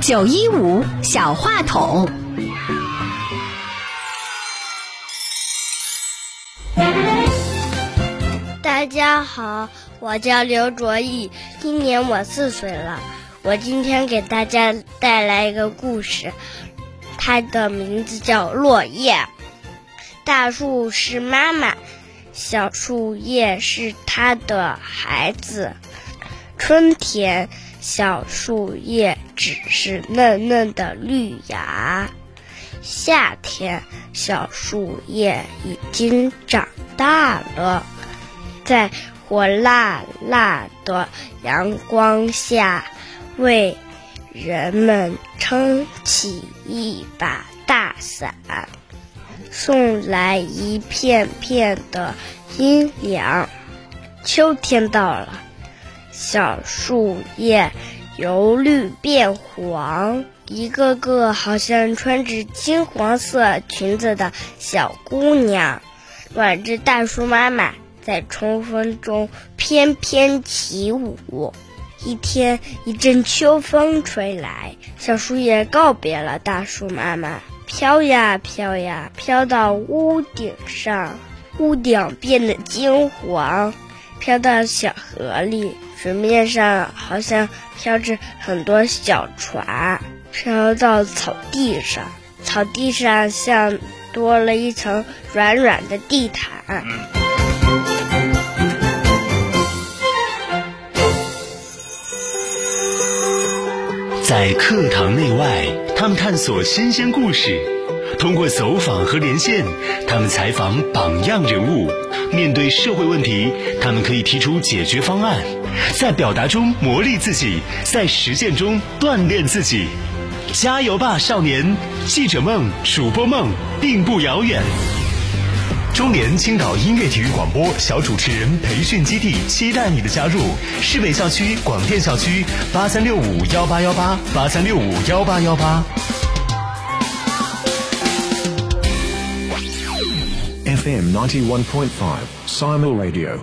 九一五小话筒，大家好，我叫刘卓毅，今年我四岁了。我今天给大家带来一个故事，它的名字叫《落叶》。大树是妈妈，小树叶是它的孩子。春天，小树叶只是嫩嫩的绿芽；夏天，小树叶已经长大了，在火辣辣的阳光下，为人们撑起一把大伞，送来一片片的阴凉。秋天到了。小树叶由绿变黄，一个个好像穿着金黄色裙子的小姑娘，挽着大树妈妈在春风中翩翩起舞。一天，一阵秋风吹来，小树叶告别了大树妈妈，飘呀飘呀，飘到屋顶上，屋顶变得金黄，飘到小河里。水面上好像飘着很多小船，飘到草地上，草地上像多了一层软软的地毯。在课堂内外，他们探索新鲜故事；通过走访和连线，他们采访榜样人物。面对社会问题，他们可以提出解决方案。在表达中磨砺自己，在实践中锻炼自己。加油吧，少年！记者梦、主播梦并不遥远。中联青岛音乐体育广播小主持人培训基地期待你的加入。市北校区广电校区八三六五幺八幺八八三六五幺八幺八。FM ninety one point five Simon Radio。